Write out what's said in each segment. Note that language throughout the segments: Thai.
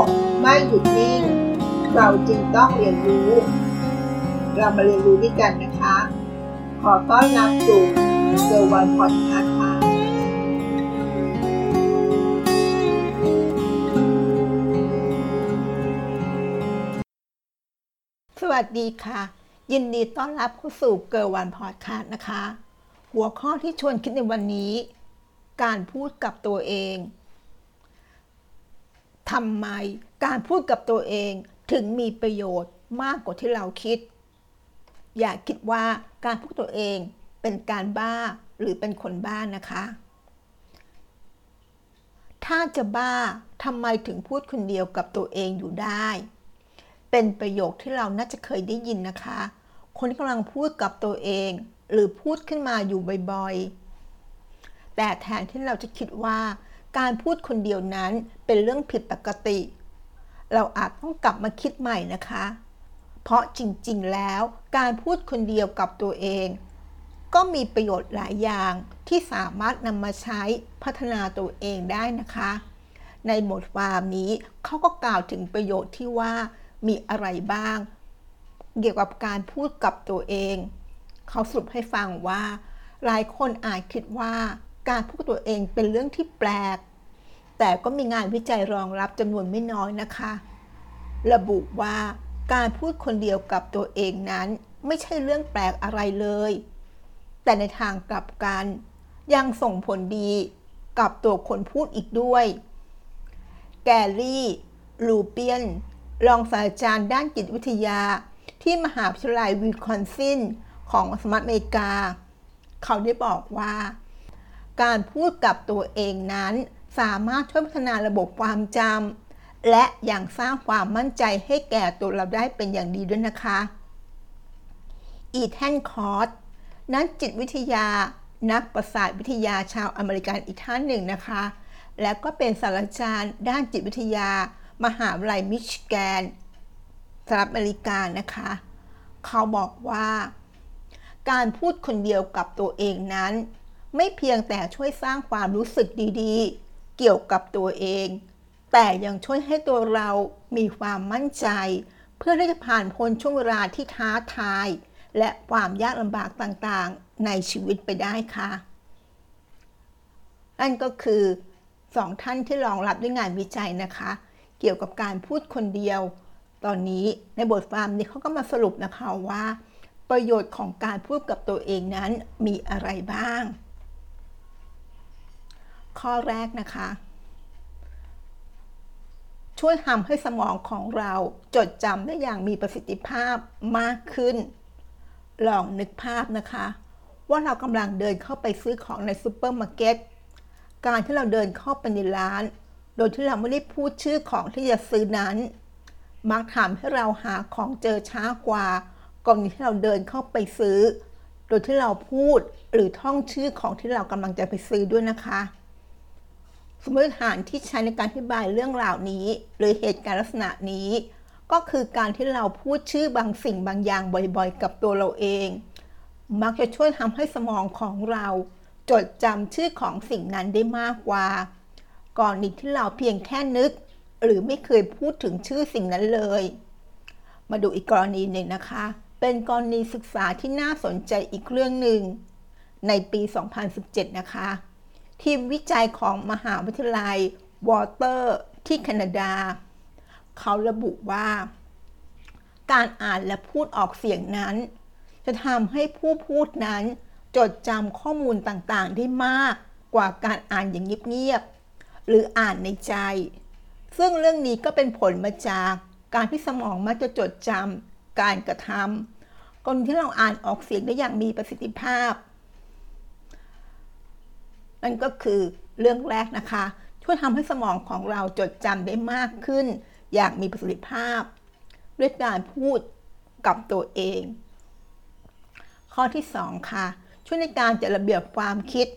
กไม่หยุดนิ่ง เราจึงต้องเรียนรู้ เรามาเรียนรู้ด้วยกันนะคะ ขอต้อนรับสู่เกอร์วันพอดแคสต์ค่ะสวัสดีค่ะ ยินดีต้อนรับเข้าสู่เกอร์วันพอดแคสต์นะคะ หัวข้อที่ชวนคิดในวันนี้ การพูดกับตัวเอง ทำไมการพูดกับตัวเองถึงมีประโยชน์มากกว่าที่เราคิด อย่าคิดว่าการพูดตัวเองเป็นการบ้าหรือเป็นคนบ้านนะคะ ถ้าจะบ้าทำไมถึงพูดคนเดียวกับตัวเองอยู่ได้ เป็นประโยคที่เราน่าจะเคยได้ยินนะคะ คนที่กำลังพูดกับตัวเอง หรือพูดขึ้นมาอยู่บ่อยๆ แต่แทนที่เราจะคิดว่า การพูดคนเดียวนั้นเป็นเรื่องผิดปกติ เราอาจต้องกลับมาคิดใหม่นะคะ เพราะจริงๆ แล้วการพูดคนเดียวกับตัวเอง ก็มีประโยชน์หลายอย่างที่สามารถนำมาใช้พัฒนาตัวเองได้นะคะ ในบทความนี้เขาก็กล่าวถึงประโยชน์ที่ว่ามีอะไรบ้าง เกี่ยวกับการพูดกับตัวเอง เขาสรุปให้ฟังว่า หลายคนอาจคิดว่า การพูดตัวเองเป็นเรื่องที่แปลก แต่ก็มีงานวิจัยรองรับจำนวนไม่น้อยนะคะ ระบุว่าการพูดคนเดียวกับตัวเองนั้น ไม่ใช่เรื่องแปลกอะไรเลย แต่ในทางกลับกัน ยังส่งผลดีกับตัวคนพูดอีกด้วย แกรี่ ลูเปียน รองศาสตราจารย์ด้านจิตวิทยา ที่มหาวิทยาลัยวิสคอนซินของสหรัฐอเมริกา เขาได้บอกว่า การพูดกับตัวเองนั้น สามารถช่วยพัฒนาระบบความจำและอย่างสร้างความมั่นใจให้แก่ตัวเราได้เป็นอย่างดีด้วยนะคะอีธาน ครอสนักจิตวิทยานักประสาทวิทยาชาวอเมริกันอีกท่านหนึ่งนะคะ และก็เป็นศาสตราจารย์ด้านจิตวิทยา มหาวิทยาลัยมิชิแกนสหรัฐอเมริกานะคะ เขาบอกว่า การพูดคนเดียวกับตัวเองนั้น ไม่เพียงแต่ช่วยสร้างความรู้สึกดีๆ เกี่ยวกับตัวเอง แต่ยังช่วยให้ตัวเรามีความมั่นใจ เพื่อที่จะผ่านพ้นช่วงเวลาที่ท้าทาย และความยากลำบากต่างๆ ในชีวิตไปได้ค่ะ นั่นก็คือสองท่านที่รองรับด้วยงานวิจัยนะคะ เกี่ยวกับการพูดคนเดียว ตอนนี้ในบทความนี้เขาก็มาสรุปนะคะว่า ประโยชน์ของการพูดกับตัวเองนั้นมีอะไรบ้าง ข้อแรกนะคะ ช่วยทำให้สมองของเราจดจำได้อย่างมีประสิทธิภาพมากขึ้น ลองนึกภาพนะคะ ว่าเรากำลังเดินเข้าไปซื้อของในซูเปอร์มาร์เก็ตการที่เราเดินเข้าไปในร้าน โดยที่เราไม่ได้พูดชื่อของที่จะซื้อนั้นมักทำให้เราหาของเจอช้ากว่ากรณีที่เราเดินเข้าไปซื้อ โดยที่เราพูดหรือท่องชื่อของที่เรากำลังจะไปซื้อด้วยนะคะ สมมติฐานที่ใช้ในการอธิบายเรื่องราวนี้ หรือเหตุการณ์ลักษณะนี้ ก็คือการที่เราพูดชื่อบางสิ่งบางอย่างบ่อยๆ กับตัวเราเอง มักจะช่วยทำให้สมองของเรา จดจำชื่อของสิ่งนั้นได้มากกว่า ก่อนนี้ที่เราเพียงแค่นึก หรือไม่เคยพูดถึงชื่อสิ่งนั้นเลย มาดูอีกกรณีหนึ่งนะคะ เป็นกรณีศึกษาที่น่าสนใจอีกเรื่องหนึ่งในปี 2017 นะคะ ทีมวิจัยของมหาวิทยาลัยวอเตอร์ที่แคนาดา เขาระบุว่า การอ่านและพูดออกเสียงนั้น จะทำให้ผู้พูดนั้น จดจำข้อมูลต่างๆ ได้มากกว่าการอ่านอย่างเงียบๆหรืออ่านในใจ ซึ่งเรื่องนี้ก็เป็นผลมาจากการที่สมองมักจะจดจำการกระทำกรณีที่เราอ่านออกเสียงได้อย่างมีประสิทธิภาพ นั่นก็คือเรื่องแรกนะคะ ช่วยทำให้สมองของเราจดจำได้มากขึ้น อย่างมีประสิทธิภาพ ด้วยการพูดกับตัวเอง ข้อที่ 2 ค่ะ ช่วยในการจัดระเบียบความคิด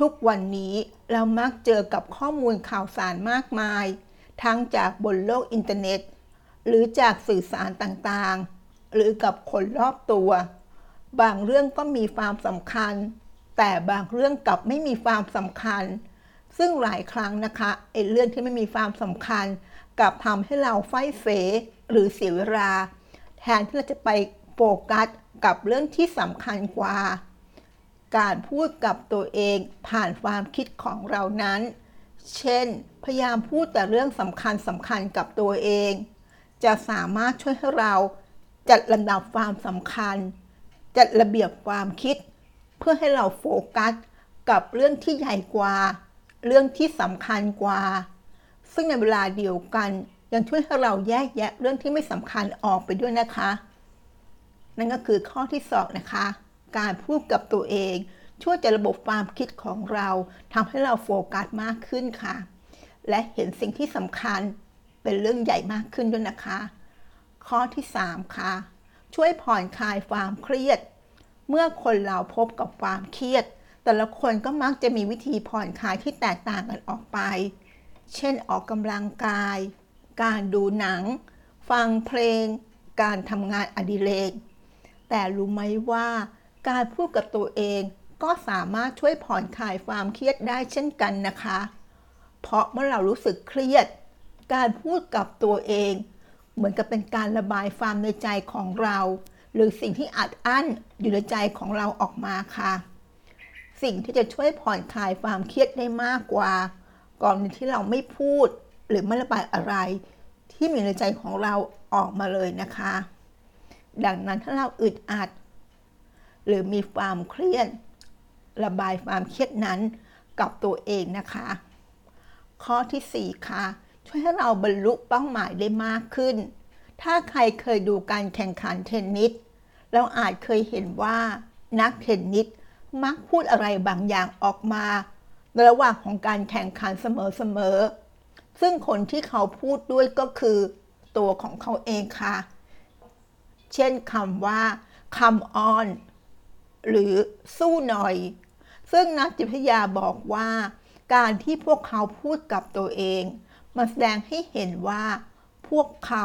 ทุกวันนี้เรามักเจอกับข้อมูลข่าวสารมากมาย ทั้งจากบนโลกอินเทอร์เน็ต หรือจากสื่อสารต่างๆ หรือกับคนรอบตัว บางเรื่องก็มีความสำคัญ แต่บางเรื่องกลับไม่มีความสำคัญ ซึ่งหลายครั้งนะคะไอ้เรื่องที่ไม่มีความสำคัญกลับทำให้เราไฟเฟหรือเสียเวลา แทนที่เราจะไปโฟกัสกับเรื่องที่สำคัญกว่า การพูดกับตัวเองผ่านความคิดของเรานั้น เช่น พยายามพูดแต่เรื่องสำคัญสำคัญกับตัวเอง จะสามารถช่วยให้เราจัดลำดับความสำคัญ จัดระเบียบความคิด เพื่อให้เราโฟกัสกับเรื่องที่ใหญ่กว่า เรื่องที่สำคัญกว่า ซึ่งในเวลาเดียวกัน ยังช่วยให้เราแยกแยะเรื่องที่ไม่สำคัญออกไปด้วยนะคะ นั่นก็คือข้อที่สองนะคะ การพูดกับตัวเอง ช่วยจะระบบความคิดของเราทำให้เราโฟกัสมากขึ้นค่ะ และเห็นสิ่งที่สำคัญเป็นเรื่องใหญ่มากขึ้นด้วยนะคะ ข้อที่ 3 ค่ะ ช่วยผ่อนคลายความเครียด เมื่อคนเราพบกับความเครียด แต่ละคนก็มักจะมีวิธีผ่อนคลายที่แตกต่างกันออกไป เช่นออกกำลังกาย การดูหนัง ฟังเพลง การทำงานอดิเรก แต่รู้ไหมว่า การพูดกับตัวเองก็สามารถช่วยผ่อนคลายความเครียดได้เช่นกันนะคะ เพราะเมื่อเรารู้สึกเครียด การพูดกับตัวเอง เหมือนกับเป็นการระบายความในใจของเรา หรือสิ่งที่อัดอั้นอยู่ในใจของเราออกมาค่ะ สิ่งที่จะช่วยผ่อนคลายความเครียดได้มากกว่าก่อนที่เราไม่พูดหรือไม่ระบายอะไร ที่มีในใจของเราออกมาเลยนะคะ ดังนั้นถ้าเราอึดอัด หรือมีความเครียดระบายความเครียดนั้นกับตัวเองนะคะ ข้อที่ 4 ค่ะ ช่วยให้เราบรรลุเป้าหมายได้มากขึ้น ถ้าใครเคยดูการแข่งขันเทนนิส เราอาจเคยเห็นว่านักเทนนิสมักพูดอะไรบางอย่างออกมาในระหว่างของการแข่งขันเสมอๆ ซึ่งคนที่เขาพูดด้วยก็คือ ตัวของเขาเองค่ะ เช่นคำว่า come on หรือสู้หน่อย ซึ่งนักจิตวิทยาบอกว่า การที่พวกเขาพูดกับตัวเองมันแสดงให้เห็นว่า พวกเขา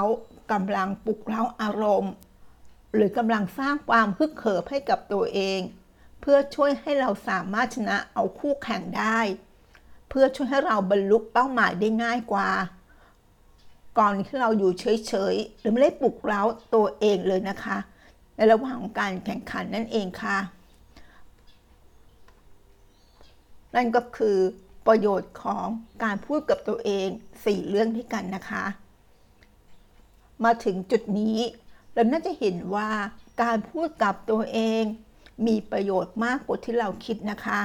กำลังปลุกเร้าอารมณ์ หรือกำลังสร้างความฮึกเหิมให้กับตัวเอง เพื่อช่วยให้เราสามารถชนะเอาคู่แข่งได้ เพื่อช่วยให้เราบรรลุเป้าหมายได้ง่ายกว่า ก่อนที่เราอยู่เฉยๆหรือไม่ได้ปลุกเร้าตัวเองเลยนะคะ ในระหว่างการแข่งขันนั่นเองค่ะ นั่นก็คือประโยชน์ของการพูดกับตัวเอง 4 เรื่องด้วยกันนะคะ มาถึงจุดนี้ เราน่าจะเห็นว่าการพูดกับตัวเอง มีประโยชน์มากกว่าที่เราคิดนะคะ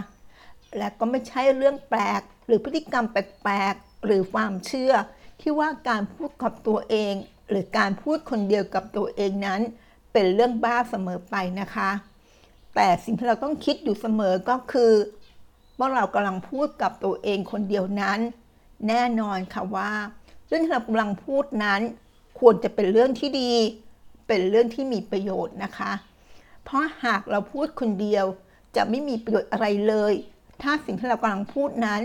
และก็ไม่ใช่เรื่องแปลก หรือพฤติกรรมแปลกๆหรือความเชื่อ ที่ว่าการพูดกับตัวเอง หรือการพูดคนเดียวกับตัวเองนั้น เป็นเรื่องบ้าเสมอไปนะคะ แต่สิ่งที่เราต้องคิดอยู่เสมอก็คือว่าเรากำลังพูดกับตัวเองคนเดียวนั้น แน่นอนค่ะว่า เรื่องที่เรากำลังพูดนั้น ควรจะเป็นเรื่องที่ดี เป็นเรื่องที่มีประโยชน์นะคะ เพราะหากเราพูดคนเดียวจะไม่มีประโยชน์อะไรเลย ถ้าสิ่งที่เรากำลังพูดนั้น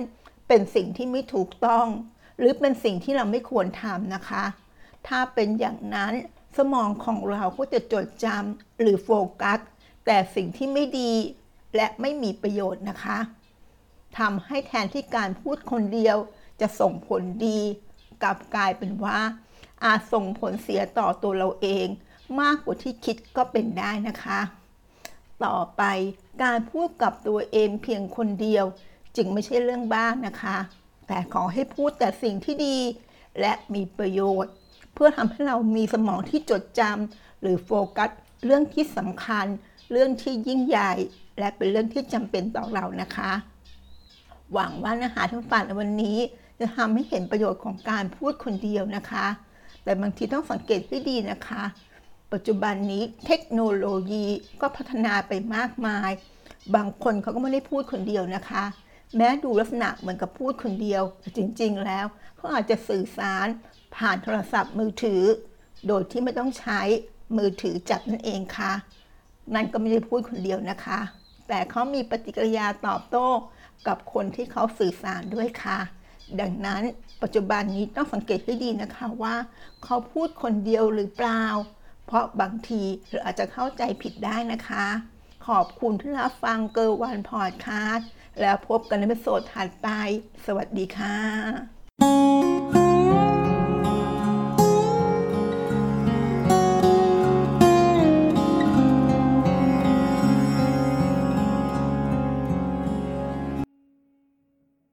เป็นสิ่งที่ไม่ถูกต้อง หรือเป็นสิ่งที่เราไม่ควรทำนะคะ ถ้าเป็นอย่างนั้นสมองของเราก็จะจดจำหรือโฟกัส แต่สิ่งที่ไม่ดีและไม่มีประโยชน์นะคะทำให้แทนที่การพูดคนเดียวจะส่งผลดีกลับกลายเป็นว่า อาจส่งผลเสียต่อตัวเราเอง มากกว่าที่คิดก็เป็นได้นะคะ ต่อไปการพูดกับตัวเองเพียงคนเดียว จึงไม่ใช่เรื่องบ้านะคะ แต่ขอให้พูดแต่สิ่งที่ดี และมีประโยชน์ เพื่อทำให้เรามีสมองที่จดจำหรือโฟกัสเรื่องที่สำคัญ เรื่องที่ยิ่งใหญ่ และเป็นเรื่องที่จำเป็นต่อเรานะคะ หวังว่าเนื้อหาทั้งฝันในวันนี้จะทำให้เห็นประโยชน์ของการพูดคนเดียวนะคะ แต่บางทีต้องสังเกตให้ดีนะคะ ปัจจุบันนี้เทคโนโลยีก็พัฒนาไปมากมาย บางคนเขาก็ไม่ได้พูดคนเดียวนะคะ แม้ดูลักษณะเหมือนกับพูดคนเดียว แต่จริงๆแล้วเขาอาจจะสื่อสารผ่านโทรศัพท์มือถือ โดยที่ไม่ต้องใช้มือถือจับนั่นเองค่ะ นั่นก็ไม่ได้พูดคนเดียวนะคะ แต่เขามีปฏิกิริยาตอบโต้กับคนที่เขาสื่อสารด้วยค่ะ ดังนั้นปัจจุบันนี้ต้องสังเกตให้ดีนะคะว่า เขาพูดคนเดียวหรือเปล่า เพราะบางทีเราอาจจะเข้าใจผิดได้นะคะ ขอบคุณที่รับฟังเกอร์วันพอดแคสต์แล้วพบกันใน episode ถัดไป สวัสดีค่ะ